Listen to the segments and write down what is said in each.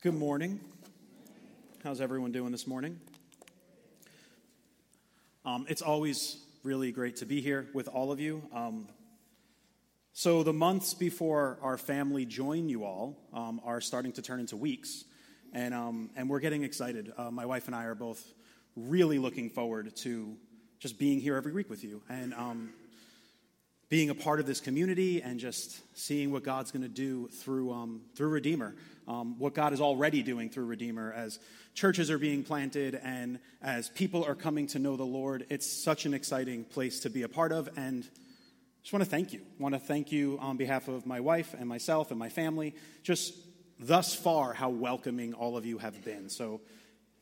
Good morning. How's everyone doing this morning? Um, it's always really great to be here with all of you. Um, so, the months before our family join you all um, are starting to turn into weeks, and, um, and we're getting excited. Uh, my wife and I are both really looking forward to just being here every week with you. And um, being a part of this community and just seeing what God's going to do through, um, through Redeemer, um, what God is already doing through Redeemer as churches are being planted and as people are coming to know the Lord. It's such an exciting place to be a part of. And I just want to thank you. I want to thank you on behalf of my wife and myself and my family. Just thus far, how welcoming all of you have been. So,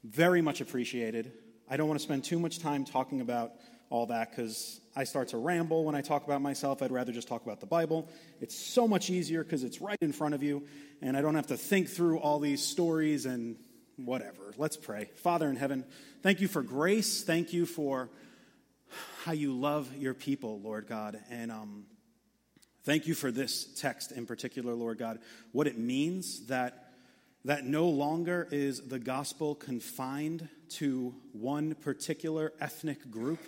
very much appreciated. I don't want to spend too much time talking about all that because I start to ramble when I talk about myself. I'd rather just talk about the Bible. It's so much easier because it's right in front of you, and I don't have to think through all these stories and whatever. Let's pray. Father in heaven, thank you for grace. Thank you for how you love your people, Lord God. And um, thank you for this text in particular, Lord God, what it means that that no longer is the gospel confined to one particular ethnic group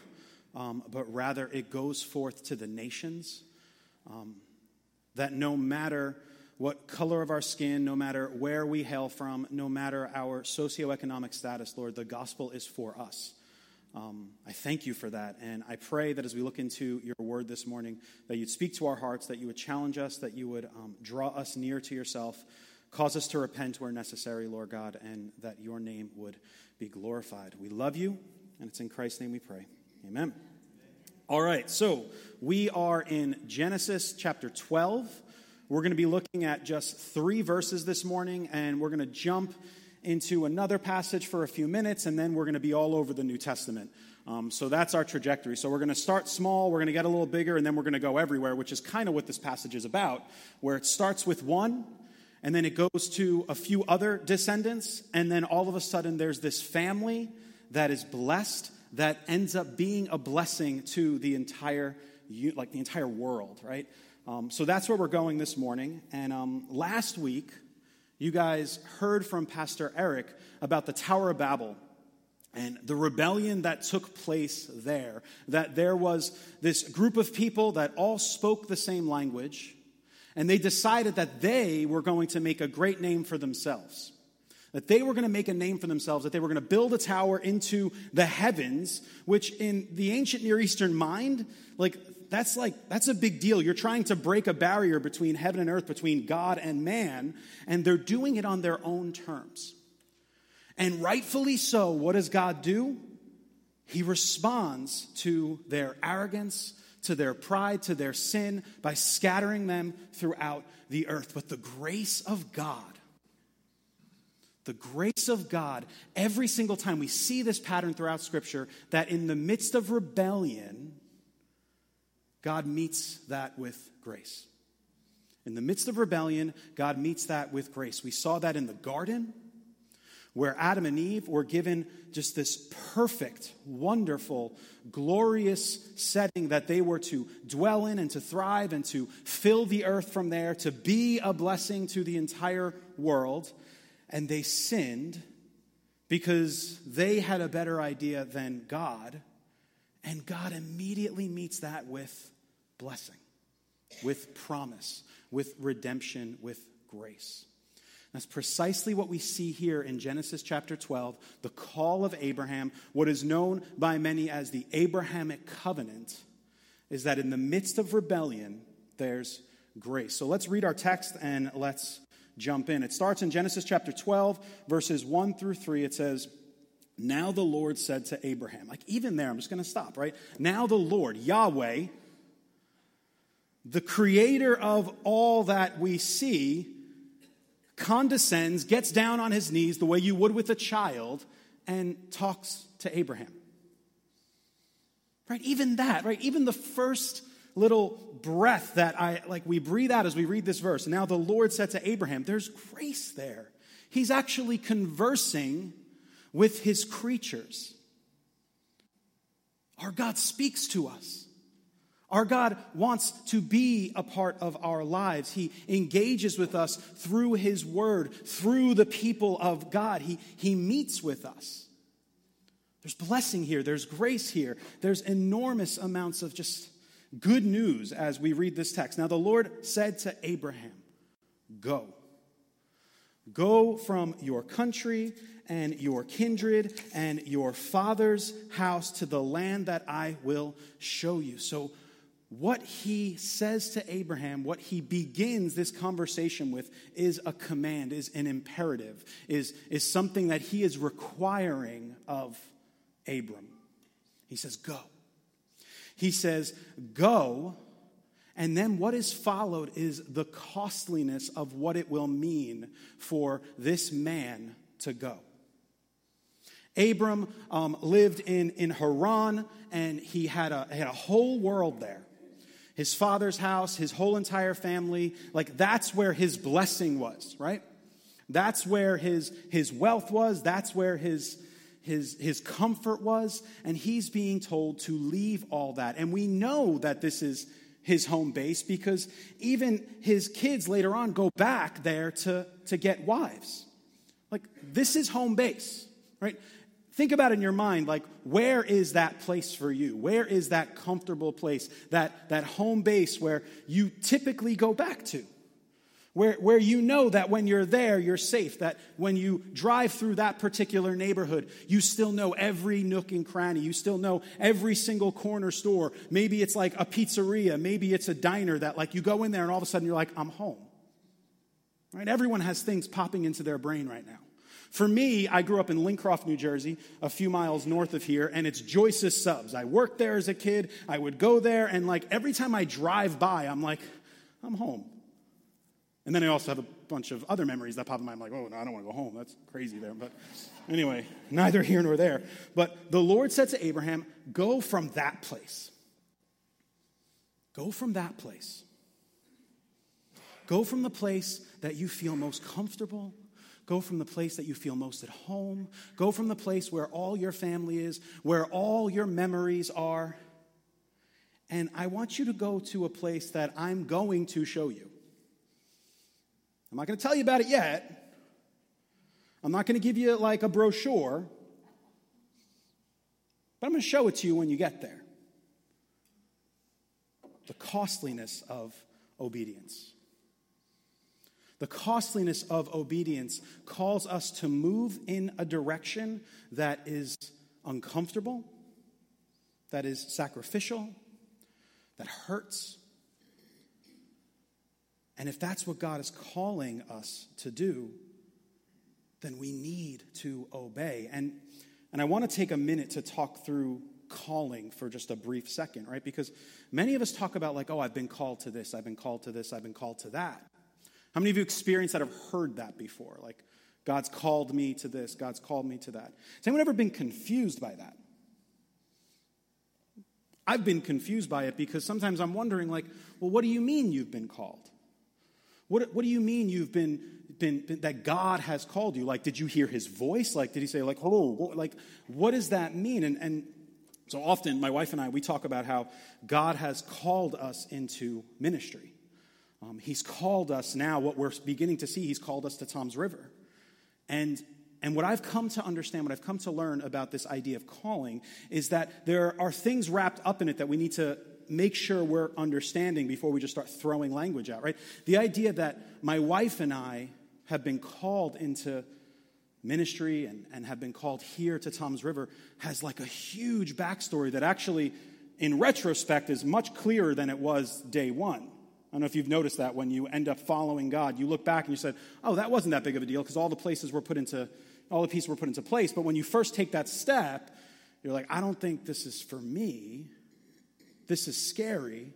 um, but rather it goes forth to the nations. Um, that no matter what color of our skin, no matter where we hail from, no matter our socioeconomic status, Lord, the gospel is for us. Um, I thank you for that. And I pray that as we look into your word this morning, that you'd speak to our hearts, that you would challenge us, that you would um, draw us near to yourself, cause us to repent where necessary, Lord God, and that your name would be glorified. We love you, and it's in Christ's name we pray. Amen. All right, so we are in Genesis chapter 12. We're going to be looking at just three verses this morning, and we're going to jump into another passage for a few minutes, and then we're going to be all over the New Testament. Um, so that's our trajectory. So we're going to start small, we're going to get a little bigger, and then we're going to go everywhere, which is kind of what this passage is about, where it starts with one, and then it goes to a few other descendants, and then all of a sudden there's this family that is blessed that ends up being a blessing to the entire like the entire world right? Um, so that's where we're going this morning. And um, last week you guys heard from pastor eric about the tower of babel and the rebellion that took place there that there was this group of people that all spoke the same language and they decided that they were going to make a great name for themselves that they were going to make a name for themselves, that they were going to build a tower into the heavens, which in the ancient Near Eastern mind, like, that's like, that's a big deal. You're trying to break a barrier between heaven and earth, between God and man, and they're doing it on their own terms. And rightfully so, what does God do? He responds to their arrogance, to their pride, to their sin by scattering them throughout the earth. But the grace of God the grace of God, every single time we see this pattern throughout Scripture, that in the midst of rebellion, God meets that with grace. In the midst of rebellion, God meets that with grace. We saw that in the garden, where Adam and Eve were given just this perfect, wonderful, glorious setting that they were to dwell in and to thrive and to fill the earth from there, to be a blessing to the entire world and they sinned because they had a better idea than God. And God immediately meets that with blessing, with promise, with redemption, with grace. That's precisely what we see here in Genesis chapter 12, the call of Abraham, what is known by many as the Abrahamic covenant, is that in the midst of rebellion, there's grace. So let's read our text and let's jump in. It starts in Genesis chapter 12, verses 1 through 3. It says, Now the Lord said to Abraham, like even there, I'm just going to stop, right? Now the Lord, Yahweh, the creator of all that we see, condescends, gets down on his knees the way you would with a child, and talks to Abraham. Right? Even that, right? Even the first little breath that I like we breathe out as we read this verse. Now the Lord said to Abraham, there's grace there. He's actually conversing with his creatures. Our God speaks to us. Our God wants to be a part of our lives. He engages with us through His Word, through the people of God. He, he meets with us. There's blessing here, there's grace here, there's enormous amounts of just good news as we read this text. Now, the Lord said to Abraham, Go. Go from your country and your kindred and your father's house to the land that I will show you. So, what he says to Abraham, what he begins this conversation with, is a command, is an imperative, is, is something that he is requiring of Abram. He says, Go. He says, Go. And then what is followed is the costliness of what it will mean for this man to go. Abram um, lived in, in Haran, and he had a, had a whole world there his father's house, his whole entire family. Like that's where his blessing was, right? That's where his, his wealth was. That's where his, his, his comfort was. And he's being told to leave all that. And we know that this is his home base because even his kids later on go back there to, to get wives. Like, this is home base, right? Think about in your mind, like, where is that place for you? Where is that comfortable place, that, that home base where you typically go back to? Where, where you know that when you're there, you're safe, that when you drive through that particular neighborhood, you still know every nook and cranny. You still know every single corner store. Maybe it's like a pizzeria. Maybe it's a diner that, like, you go in there and all of a sudden you're like, I'm home. Right? Everyone has things popping into their brain right now. For me, I grew up in Lincroft, New Jersey, a few miles north of here, and it's Joyce's Subs. I worked there as a kid. I would go there, and like every time I drive by, I'm like, I'm home. And then I also have a bunch of other memories that pop in my mind. Like, oh, no, I don't want to go home. That's crazy there. But anyway, neither here nor there. But the Lord said to Abraham, go from that place. Go from that place. Go from the place that you feel most comfortable, Go from the place that you feel most at home. Go from the place where all your family is, where all your memories are. And I want you to go to a place that I'm going to show you. I'm not going to tell you about it yet. I'm not going to give you like a brochure. But I'm going to show it to you when you get there. The costliness of obedience. The costliness of obedience calls us to move in a direction that is uncomfortable, that is sacrificial, that hurts. And if that's what God is calling us to do, then we need to obey. And, and I want to take a minute to talk through calling for just a brief second, right? Because many of us talk about, like, oh, I've been called to this, I've been called to this, I've been called to that. How many of you experienced that have heard that before? Like, God's called me to this, God's called me to that. Has anyone ever been confused by that? I've been confused by it because sometimes I'm wondering, like, well, what do you mean you've been called? What, what do you mean you've been, been, been, that God has called you? Like, did you hear his voice? Like, did he say, like, oh, like, what does that mean? And, and so often, my wife and I, we talk about how God has called us into ministry. Um, he's called us now, what we're beginning to see, he's called us to Toms River. And, and what I've come to understand, what I've come to learn about this idea of calling, is that there are things wrapped up in it that we need to make sure we're understanding before we just start throwing language out, right? The idea that my wife and I have been called into ministry and, and have been called here to Toms River has like a huge backstory that actually, in retrospect, is much clearer than it was day one. I don't know if you've noticed that when you end up following God, you look back and you said, oh, that wasn't that big of a deal because all the places were put into, all the pieces were put into place. But when you first take that step, you're like, I don't think this is for me. This is scary.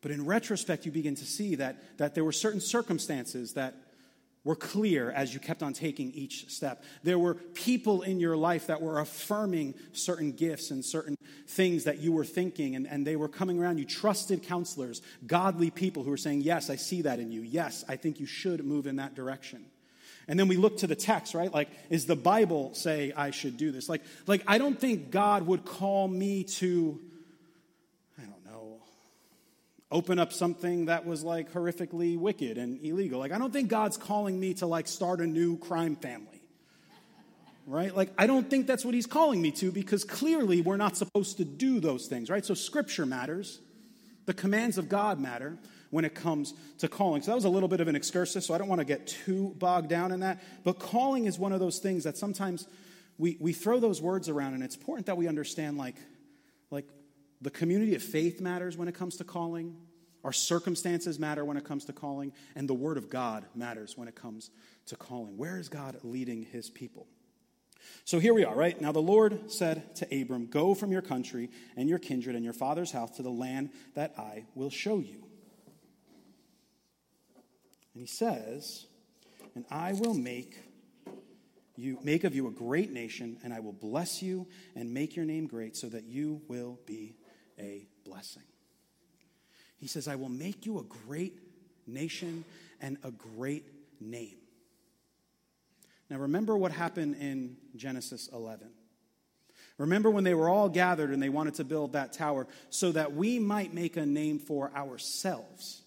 But in retrospect, you begin to see that, that there were certain circumstances that were clear as you kept on taking each step. There were people in your life that were affirming certain gifts and certain things that you were thinking, and, and they were coming around you. Trusted counselors, godly people who were saying, Yes, I see that in you. Yes, I think you should move in that direction. And then we look to the text, right? Like, is the Bible say I should do this? Like, like I don't think God would call me to, open up something that was like horrifically wicked and illegal. Like, I don't think God's calling me to like start a new crime family. Right? Like, I don't think that's what he's calling me to because clearly we're not supposed to do those things, right? So, scripture matters. The commands of God matter when it comes to calling. So, that was a little bit of an excursus, so I don't want to get too bogged down in that. But calling is one of those things that sometimes we, we throw those words around, and it's important that we understand, like, like the community of faith matters when it comes to calling. Our circumstances matter when it comes to calling, and the Word of God matters when it comes to calling. Where is God leading His people? So here we are, right? Now the Lord said to Abram, Go from your country and your kindred and your father's house to the land that I will show you. And he says, And I will make you make of you a great nation, and I will bless you and make your name great so that you will be a blessing. He says, I will make you a great nation and a great name. Now, remember what happened in Genesis 11. Remember when they were all gathered and they wanted to build that tower so that we might make a name for ourselves.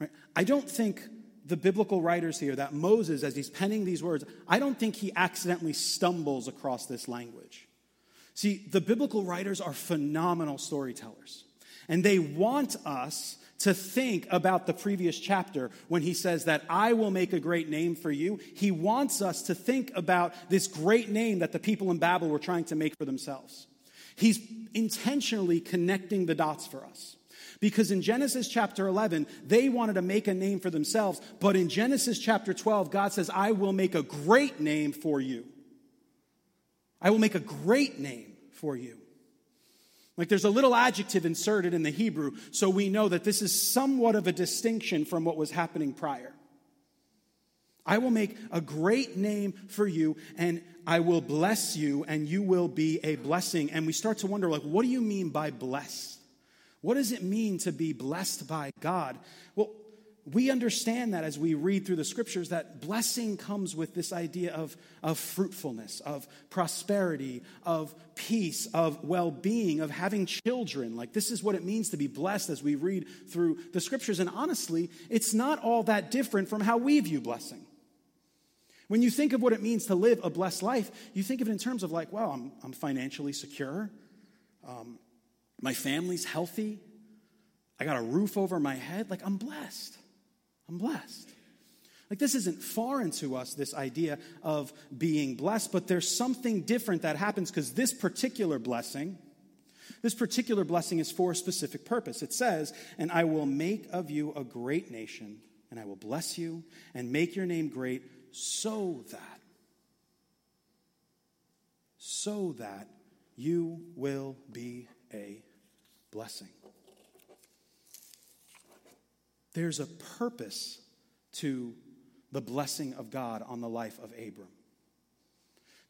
Right? I don't think the biblical writers here that Moses, as he's penning these words, I don't think he accidentally stumbles across this language. See, the biblical writers are phenomenal storytellers, and they want us to think about the previous chapter when he says that I will make a great name for you. He wants us to think about this great name that the people in Babel were trying to make for themselves. He's intentionally connecting the dots for us. Because in Genesis chapter 11, they wanted to make a name for themselves, but in Genesis chapter 12, God says, I will make a great name for you. I will make a great name for you. Like there's a little adjective inserted in the Hebrew, so we know that this is somewhat of a distinction from what was happening prior. I will make a great name for you, and I will bless you, and you will be a blessing. And we start to wonder, like, what do you mean by blessed? What does it mean to be blessed by God? Well, we understand that as we read through the scriptures that blessing comes with this idea of, of fruitfulness, of prosperity, of peace, of well being, of having children. Like, this is what it means to be blessed as we read through the scriptures. And honestly, it's not all that different from how we view blessing. When you think of what it means to live a blessed life, you think of it in terms of like, well, I'm, I'm financially secure. Um, my family's healthy. I got a roof over my head. Like, I'm blessed. I'm blessed. Like, this isn't foreign to us, this idea of being blessed, but there's something different that happens because this particular blessing, this particular blessing is for a specific purpose. It says, And I will make of you a great nation, and I will bless you and make your name great so that, so that you will be a blessing. There's a purpose to the blessing of God on the life of Abram.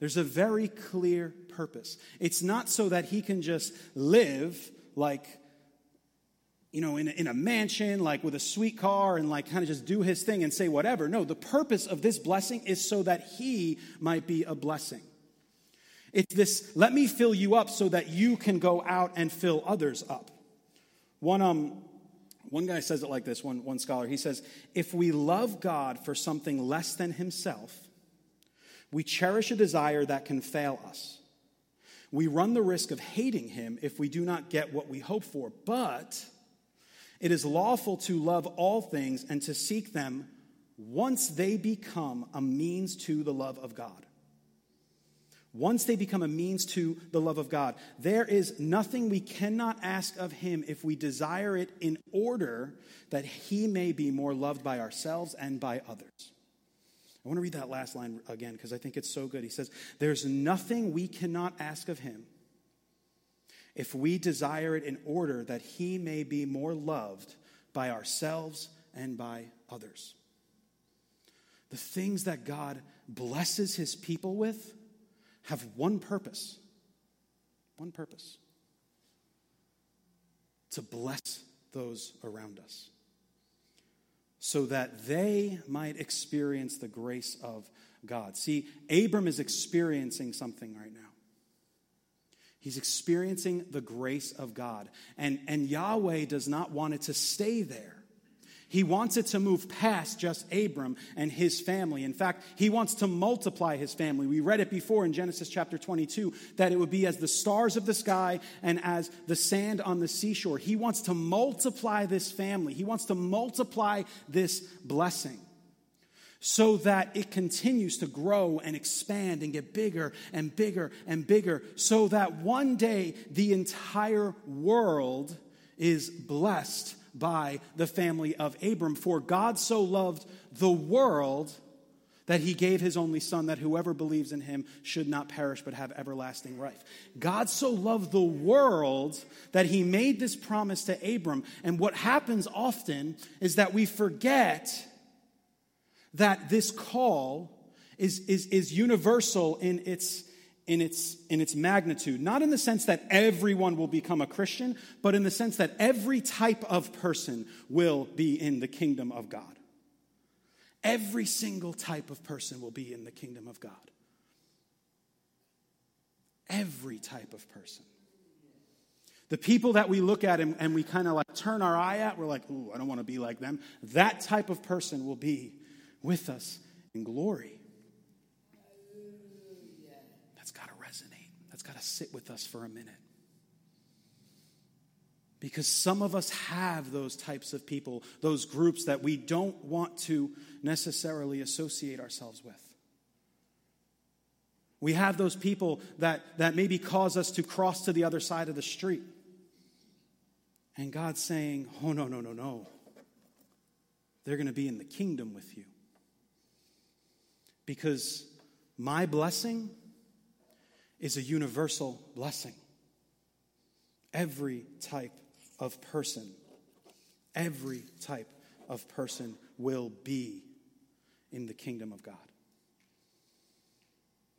There's a very clear purpose. It's not so that he can just live like, you know, in a, in a mansion, like with a sweet car, and like kind of just do his thing and say whatever. No, the purpose of this blessing is so that he might be a blessing. It's this let me fill you up so that you can go out and fill others up. One, um, one guy says it like this, one, one scholar. He says, If we love God for something less than himself, we cherish a desire that can fail us. We run the risk of hating him if we do not get what we hope for. But it is lawful to love all things and to seek them once they become a means to the love of God once they become a means to the love of God. There is nothing we cannot ask of Him if we desire it in order that He may be more loved by ourselves and by others. I want to read that last line again because I think it's so good. He says, There's nothing we cannot ask of Him if we desire it in order that He may be more loved by ourselves and by others. The things that God blesses His people with have one purpose one purpose to bless those around us so that they might experience the grace of God. See, Abram is experiencing something right now. He's experiencing the grace of God. And, and Yahweh does not want it to stay there. He wants it to move past just Abram and his family. In fact, he wants to multiply his family. We read it before in Genesis chapter 22 that it would be as the stars of the sky and as the sand on the seashore. He wants to multiply this family, he wants to multiply this blessing so that it continues to grow and expand and get bigger and bigger and bigger, so that one day the entire world is blessed by the family of Abram. For God so loved the world that he gave his only son, that whoever believes in him should not perish but have everlasting life. God so loved the world that he made this promise to Abram. And what happens often is that we forget that this call is, is, is universal in its, in, its, in its magnitude. Not in the sense that everyone will become a Christian, but in the sense that every type of person will be in the kingdom of God. Every single type of person will be in the kingdom of God. Every type of person. The people that we look at and, and we kind of like turn our eye at, we're like, ooh, I don't want to be like them. That type of person will be with us in glory. That's got to resonate. That's got sit with us for a minute. Because some of us have those types of people, those groups that we don't want to necessarily associate ourselves with. We have those people that, that maybe cause us to cross to the other side of the street. And God's saying, Oh, no, no, no, no. They're going to be in the kingdom with you. Because my blessing is a universal blessing. Every type of person, every type of person will be in the kingdom of God.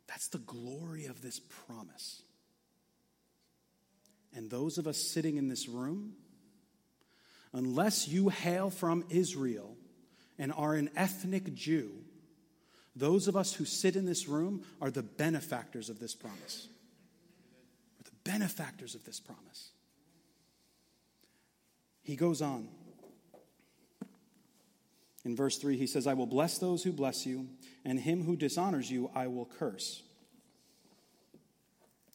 That's the glory of this promise. And those of us sitting in this room, unless you hail from Israel and are an ethnic Jew, those of us who sit in this room are the benefactors of this promise. We're the benefactors of this promise. He goes on. In verse 3, he says, I will bless those who bless you, and him who dishonors you I will curse.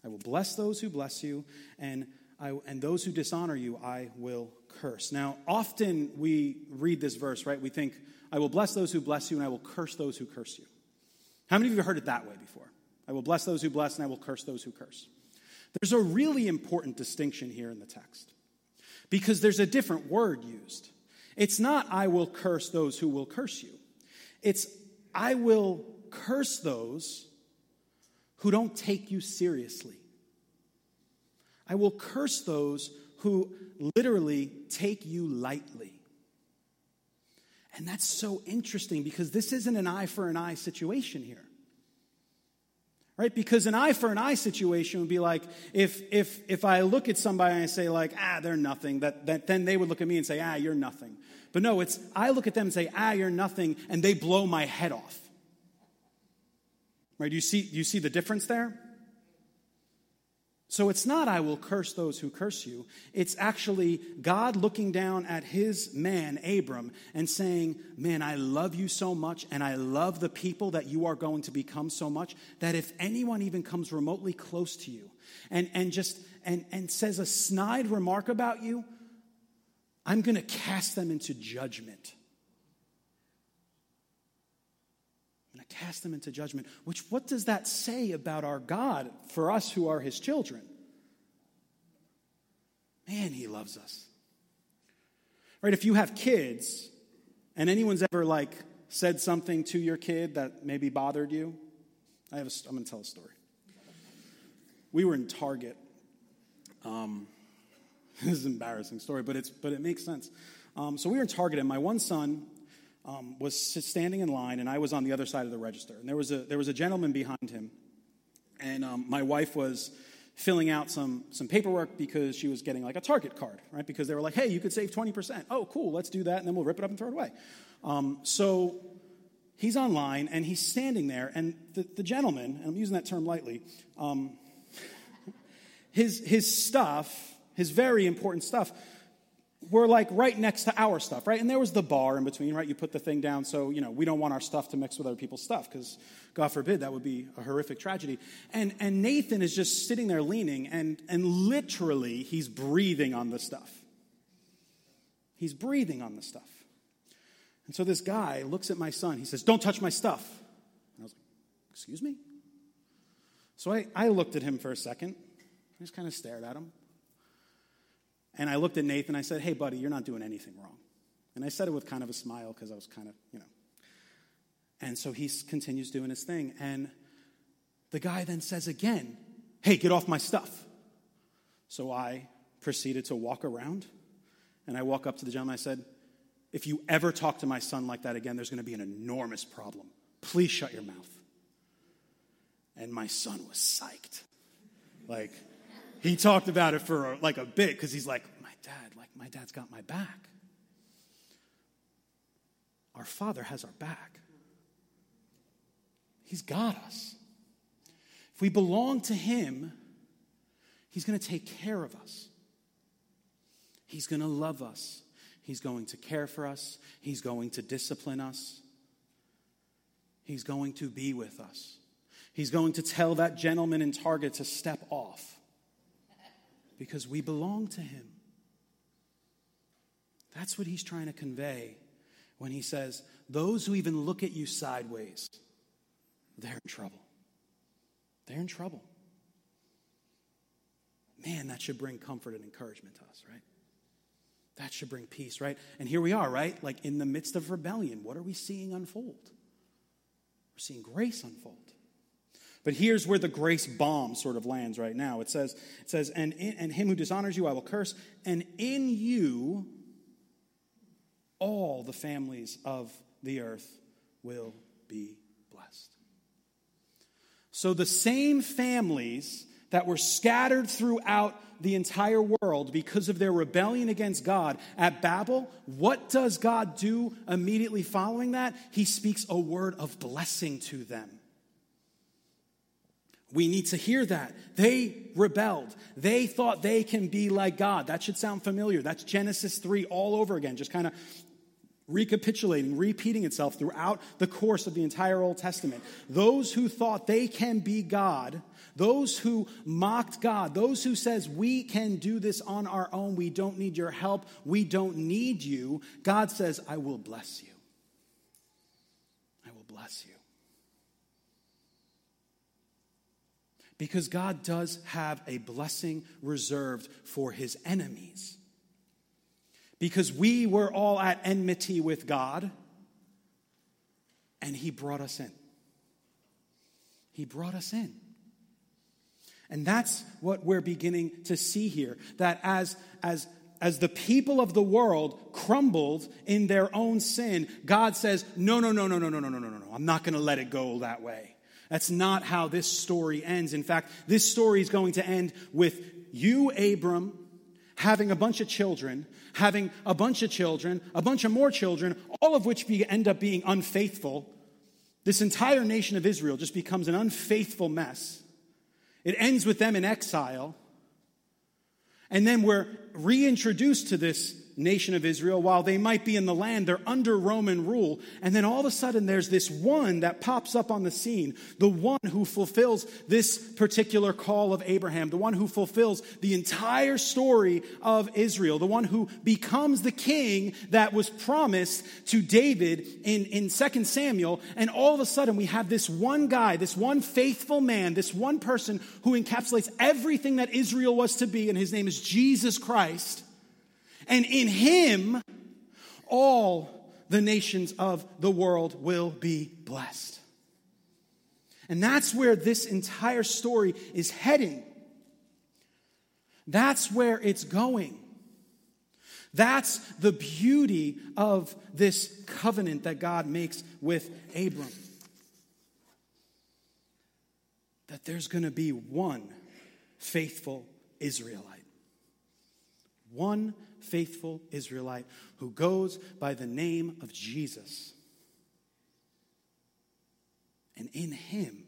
I will bless those who bless you, and, I, and those who dishonor you I will curse. Now, often we read this verse, right? We think, I will bless those who bless you, and I will curse those who curse you. How many of you have heard it that way before? I will bless those who bless, and I will curse those who curse. There's a really important distinction here in the text because there's a different word used. It's not, I will curse those who will curse you. It's, I will curse those who don't take you seriously. I will curse those who literally take you lightly. And that's so interesting because this isn't an eye for an eye situation here. Right? Because an eye for an eye situation would be like if if if I look at somebody and I say like, ah, they're nothing, that, that then they would look at me and say, ah, you're nothing. But no, it's I look at them and say, ah, you're nothing, and they blow my head off. Right? Do you see, do you see the difference there? So it's not, I will curse those who curse you. It's actually God looking down at his man, Abram, and saying, Man, I love you so much, and I love the people that you are going to become so much, that if anyone even comes remotely close to you and, and just and, and says a snide remark about you, I'm going to cast them into judgment. Cast them into judgment. Which, what does that say about our God for us who are his children? Man, he loves us. Right? If you have kids and anyone's ever like said something to your kid that maybe bothered you, I have a, I'm going to tell a story. We were in Target. Um, this is an embarrassing story, but, it's, but it makes sense. Um, so we were in Target, and my one son um, was standing in line, and I was on the other side of the register. And there was a, there was a gentleman behind him, and um, my wife was filling out some, some paperwork because she was getting like a Target card, right? Because they were like, hey, you could save 20%. Oh, cool, let's do that, and then we'll rip it up and throw it away. Um, so he's online, and he's standing there, and the, the gentleman, and I'm using that term lightly, um, his, his stuff, his very important stuff, were like right next to our stuff, right? And there was the bar in between, right? You put the thing down, so, you know, we don't want our stuff to mix with other people's stuff because, God forbid, that would be a horrific tragedy. And, and Nathan is just sitting there leaning, and, and literally, he's breathing on the stuff. He's breathing on the stuff. And so this guy looks at my son. He says, Don't touch my stuff. And I was like, Excuse me? So I, I looked at him for a second. I just kind of stared at him. And I looked at Nathan. I said, Hey, buddy, you're not doing anything wrong. And I said it with kind of a smile because I was kind of, you know. And so he continues doing his thing. And the guy then says again, Hey, get off my stuff. So I proceeded to walk around. And I walk up to the gentleman. I said, if you ever talk to my son like that again, there's going to be an enormous problem. Please shut your mouth. And my son was psyched. Like, he talked about it for like a bit because he's like, my dad, like, my dad's got my back. Our father has our back. He's got us. If we belong to him, he's going to take care of us. He's going to love us. He's going to care for us. He's going to discipline us. He's going to be with us. He's going to tell that gentleman in Target to step off because we belong to him. That's what he's trying to convey when he says, Those who even look at you sideways, they're in trouble. They're in trouble. Man, that should bring comfort and encouragement to us, right? That should bring peace, right? And here we are, right? Like in the midst of rebellion, what are we seeing unfold? We're seeing grace unfold. But here's where the grace bomb sort of lands right now. It says, it says, and, in, and him who dishonors you I will curse, and in you all the families of the earth will be blessed. So the same families that were scattered throughout the entire world because of their rebellion against God at Babel, what does God do immediately following that? He speaks a word of blessing to them. We need to hear that. They rebelled. They thought they can be like God. That should sound familiar. That's Genesis 3 all over again, just kind of recapitulating, repeating itself throughout the course of the entire Old Testament. Those who thought they can be God, those who mocked God, those who says we can do this on our own, we don't need your help, we don't need you, God says, I will bless you. I will bless you. Because God does have a blessing reserved for his enemies because we were all at enmity with God, and He brought us in. He brought us in. And that's what we're beginning to see here that as, as, as the people of the world crumbled in their own sin, God says, No, no, no, no, no, no, no, no, no, no. No. I'm not going to let it go that way. That's not how this story ends. In fact, this story is going to end with you, Abram, having a bunch of children, having a bunch of children, a bunch of more children, all of which end up being unfaithful. This entire nation of Israel just becomes an unfaithful mess. It ends with them in exile. And then we're reintroduced to this nation of Israel, while they might be in the land, they're under Roman rule. And then all of a sudden, there's this one that pops up on the scene, the one who fulfills this particular call of Abraham, the one who fulfills the entire story of Israel, the one who becomes the king that was promised to David in, in 2 Samuel. And all of a sudden, we have this one guy, this one faithful man, this one person who encapsulates everything that Israel was to be, and his name is Jesus Christ and in him, all the nations of the world will be blessed. And that's where this entire story is heading. That's where it's going. That's the beauty of this covenant that God makes with Abram. That there's going to be one faithful Israelite. One faithful Israelite who goes by the name of Jesus. And in him,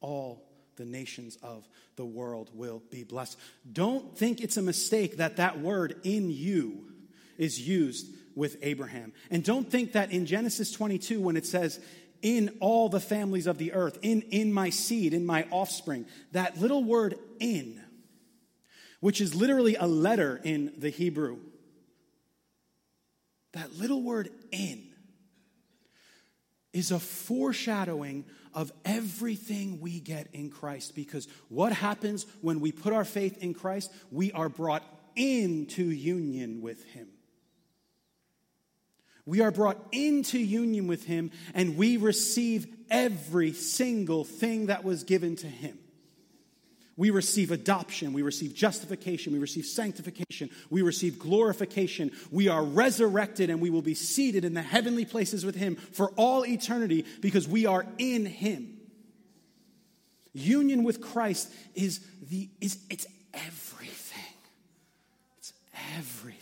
all the nations of the world will be blessed. Don't think it's a mistake that that word in you is used with Abraham. And don't think that in Genesis 22, when it says, in all the families of the earth, in, in my seed, in my offspring, that little word in, which is literally a letter in the Hebrew, that little word in is a foreshadowing of everything we get in Christ. Because what happens when we put our faith in Christ? We are brought into union with Him. We are brought into union with Him and we receive every single thing that was given to Him. We receive adoption, we receive justification, we receive sanctification, we receive glorification. We are resurrected and we will be seated in the heavenly places with Him for all eternity because we are in Him. Union with Christ is the is it's everything. It's everything.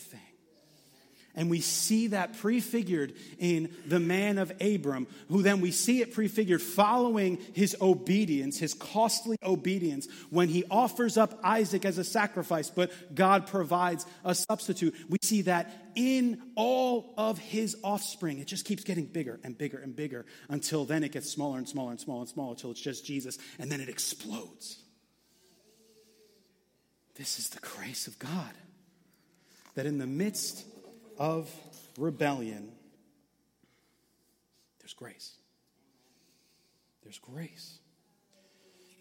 And we see that prefigured in the man of Abram, who then we see it prefigured following his obedience, his costly obedience, when he offers up Isaac as a sacrifice, but God provides a substitute. We see that in all of his offspring. It just keeps getting bigger and bigger and bigger until then it gets smaller and smaller and smaller and smaller until it's just Jesus, and then it explodes. This is the grace of God. That in the midst of rebellion, there's grace. There's grace.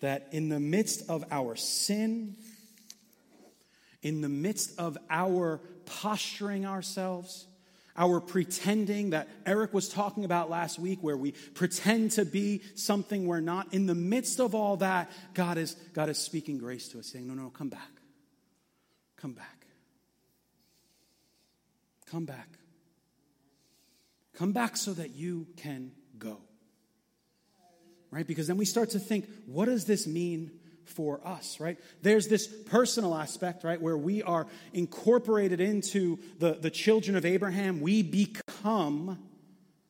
That in the midst of our sin, in the midst of our posturing ourselves, our pretending that Eric was talking about last week, where we pretend to be something we're not, in the midst of all that, God is, God is speaking grace to us, saying, No, no, come back. Come back. Come back. Come back so that you can go. Right? Because then we start to think, what does this mean for us, right? There's this personal aspect, right, where we are incorporated into the, the children of Abraham. We become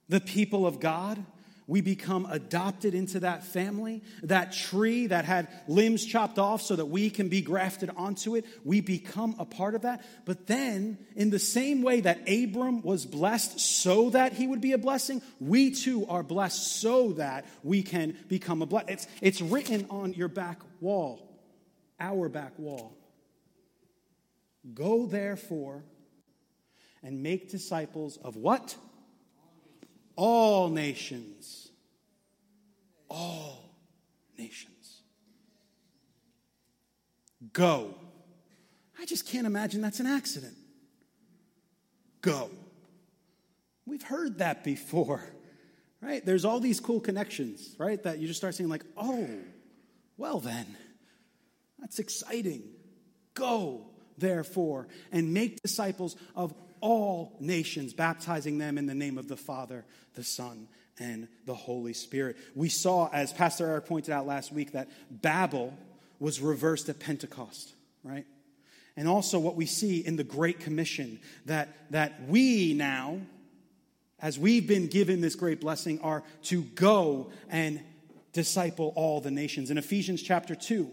the people of God we become adopted into that family. That tree that had limbs chopped off so that we can be grafted onto it, we become a part of that. But then, in the same way that Abram was blessed so that he would be a blessing, we too are blessed so that we can become a blessing. It's, it's written on your back wall, our back wall. Go therefore and make disciples of what? All nations. All nations. Go. I just can't imagine that's an accident. Go. We've heard that before, right? There's all these cool connections, right? That you just start seeing, like, oh, well then, that's exciting. Go, therefore, and make disciples of all nations, baptizing them in the name of the Father, the Son, and the Holy Spirit. We saw, as Pastor Eric pointed out last week, that Babel was reversed at Pentecost, right? And also what we see in the Great Commission that, that we now, as we've been given this great blessing, are to go and disciple all the nations. In Ephesians chapter 2,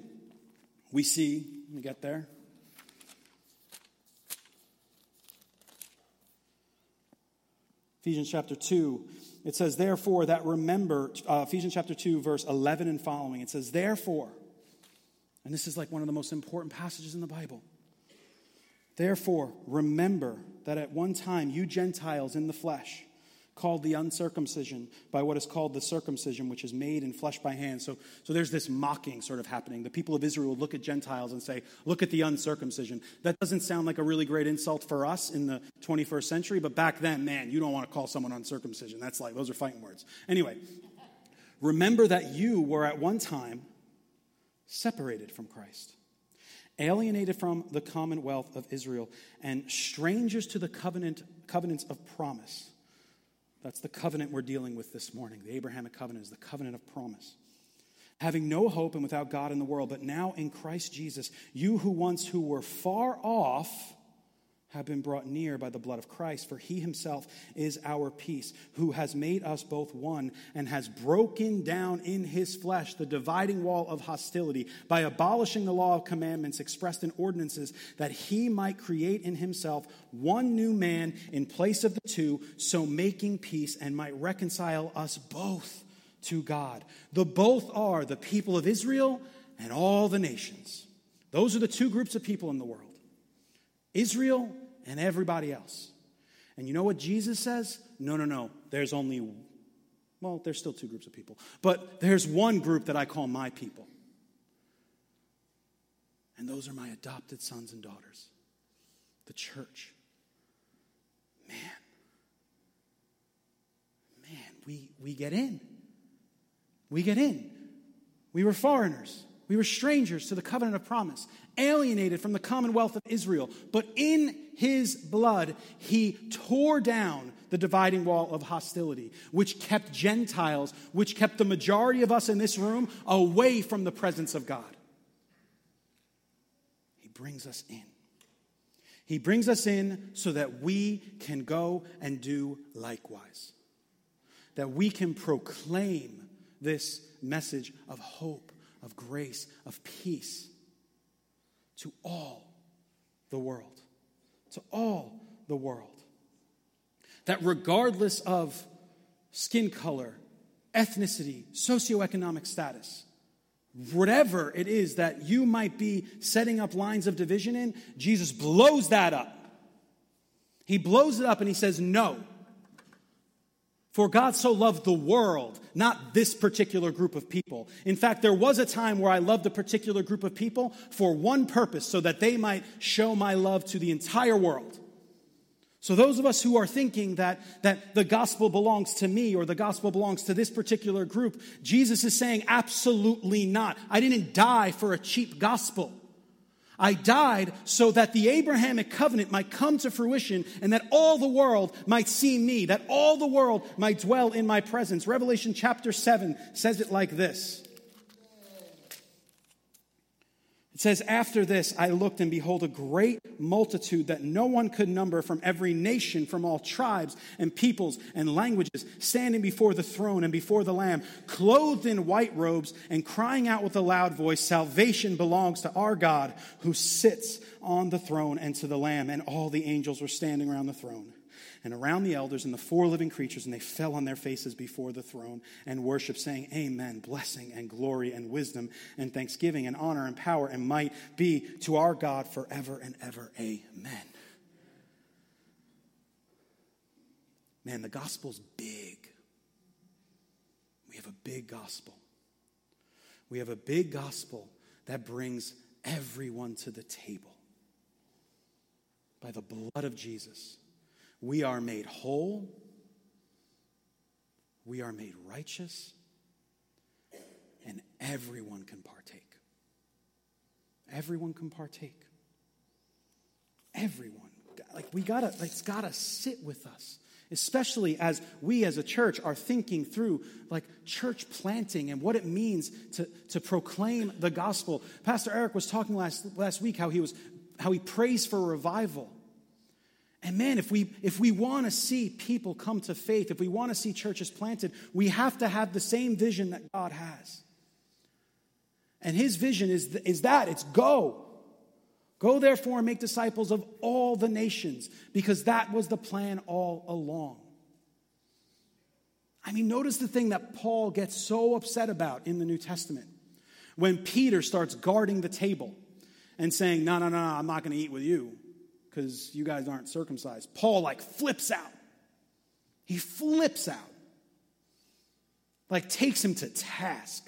we see, let me get there. Ephesians chapter 2, it says, therefore, that remember, uh, Ephesians chapter 2, verse 11 and following, it says, therefore, and this is like one of the most important passages in the Bible. Therefore, remember that at one time you Gentiles in the flesh, called the uncircumcision by what is called the circumcision, which is made in flesh by hand. So, so there's this mocking sort of happening. The people of Israel look at Gentiles and say, Look at the uncircumcision. That doesn't sound like a really great insult for us in the 21st century, but back then, man, you don't want to call someone uncircumcision. That's like, those are fighting words. Anyway, remember that you were at one time separated from Christ alienated from the commonwealth of Israel, and strangers to the covenant, covenants of promise that's the covenant we're dealing with this morning. The Abrahamic covenant is the covenant of promise. Having no hope and without God in the world, but now in Christ Jesus, you who once who were far off have been brought near by the blood of Christ, for he himself is our peace, who has made us both one and has broken down in his flesh the dividing wall of hostility by abolishing the law of commandments expressed in ordinances, that he might create in himself one new man in place of the two, so making peace and might reconcile us both to God. The both are the people of Israel and all the nations. Those are the two groups of people in the world. Israel and everybody else. And you know what Jesus says? No, no, no. There's only, well, there's still two groups of people, but there's one group that I call my people. And those are my adopted sons and daughters, the church. Man, man, we, we get in. We get in. We were foreigners. We were strangers to the covenant of promise, alienated from the commonwealth of Israel. But in his blood, he tore down the dividing wall of hostility, which kept Gentiles, which kept the majority of us in this room away from the presence of God. He brings us in. He brings us in so that we can go and do likewise, that we can proclaim this message of hope, of grace, of peace to all the world to all the world. That regardless of skin color, ethnicity, socioeconomic status, whatever it is that you might be setting up lines of division in, Jesus blows that up. He blows it up and he says, No. For God so loved the world, not this particular group of people. In fact, there was a time where I loved a particular group of people for one purpose, so that they might show my love to the entire world. So, those of us who are thinking that, that the gospel belongs to me or the gospel belongs to this particular group, Jesus is saying, absolutely not. I didn't die for a cheap gospel. I died so that the Abrahamic covenant might come to fruition and that all the world might see me, that all the world might dwell in my presence. Revelation chapter 7 says it like this it says, After this I looked, and behold, a great multitude that no one could number from every nation, from all tribes and peoples and languages, standing before the throne and before the Lamb, clothed in white robes, and crying out with a loud voice Salvation belongs to our God who sits on the throne and to the Lamb. And all the angels were standing around the throne and around the elders and the four living creatures, and they fell on their faces before the throne and worshiped, saying, Amen. Blessing and glory and wisdom and thanksgiving and honor and power and might be to our God forever and ever. Amen. Man, the gospel's big. We have a big gospel. We have a big gospel that brings everyone to the table by the blood of Jesus. We are made whole. We are made righteous. And everyone can partake. Everyone can partake. Everyone. Like we gotta, like, it's gotta sit with us especially as we as a church are thinking through like church planting and what it means to, to proclaim the gospel pastor eric was talking last, last week how he was how he prays for revival and man, if we, if we want to see people come to faith, if we want to see churches planted, we have to have the same vision that God has. And his vision is, is that it's go. Go therefore and make disciples of all the nations, because that was the plan all along. I mean, notice the thing that Paul gets so upset about in the New Testament. When Peter starts guarding the table and saying, No, no, no, I'm not going to eat with you because you guys aren't circumcised. Paul, like, flips out. He flips out. Like, takes him to task.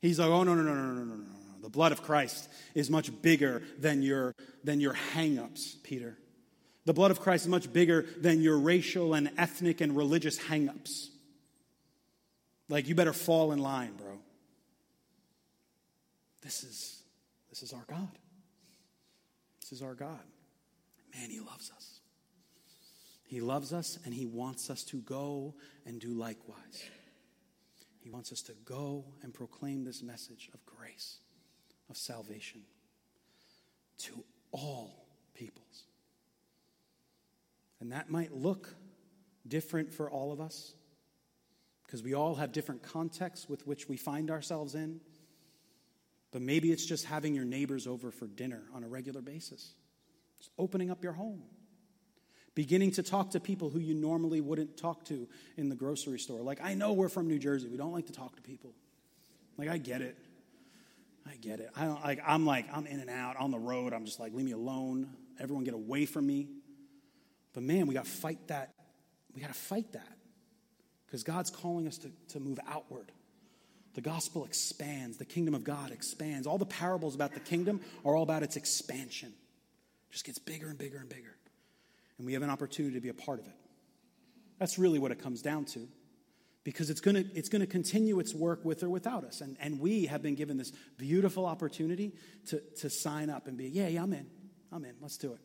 He's like, oh, no, no, no, no, no, no, no. The blood of Christ is much bigger than your, than your hang ups, Peter. The blood of Christ is much bigger than your racial and ethnic and religious hang ups. Like, you better fall in line, bro. This is, this is our God. This is our God. Loves us. He loves us and He wants us to go and do likewise. He wants us to go and proclaim this message of grace, of salvation to all peoples. And that might look different for all of us because we all have different contexts with which we find ourselves in. But maybe it's just having your neighbors over for dinner on a regular basis, just opening up your home, beginning to talk to people who you normally wouldn't talk to in the grocery store. Like, I know we're from New Jersey, we don't like to talk to people. Like, I get it. I get it. I don't, like, I'm like, I'm in and out on the road. I'm just like, leave me alone. Everyone get away from me. But man, we got to fight that. We got to fight that because God's calling us to, to move outward. The gospel expands, the kingdom of God expands. All the parables about the kingdom are all about its expansion. Just gets bigger and bigger and bigger. And we have an opportunity to be a part of it. That's really what it comes down to. Because it's going to it's to continue its work with or without us. And, and we have been given this beautiful opportunity to, to sign up and be, yeah, yeah, I'm in. I'm in. Let's do it.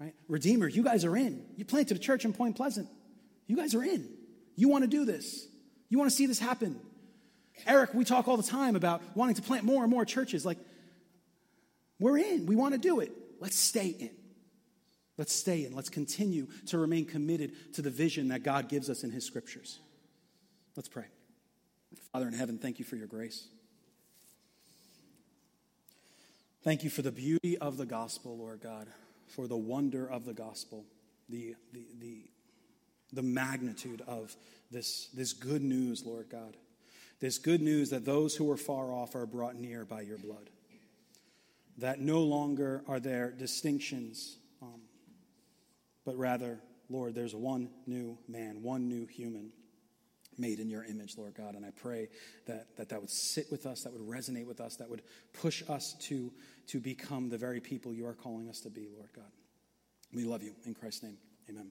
Right? Redeemer, you guys are in. You planted a church in Point Pleasant. You guys are in. You want to do this. You want to see this happen. Eric, we talk all the time about wanting to plant more and more churches. Like, we're in. We want to do it. Let's stay in. Let's stay in. Let's continue to remain committed to the vision that God gives us in His scriptures. Let's pray. Father in heaven, thank you for your grace. Thank you for the beauty of the gospel, Lord God, for the wonder of the gospel, the, the, the, the magnitude of this, this good news, Lord God. This good news that those who are far off are brought near by your blood. That no longer are there distinctions, um, but rather, Lord, there's one new man, one new human made in your image, Lord God. And I pray that that, that would sit with us, that would resonate with us, that would push us to, to become the very people you are calling us to be, Lord God. We love you. In Christ's name, amen.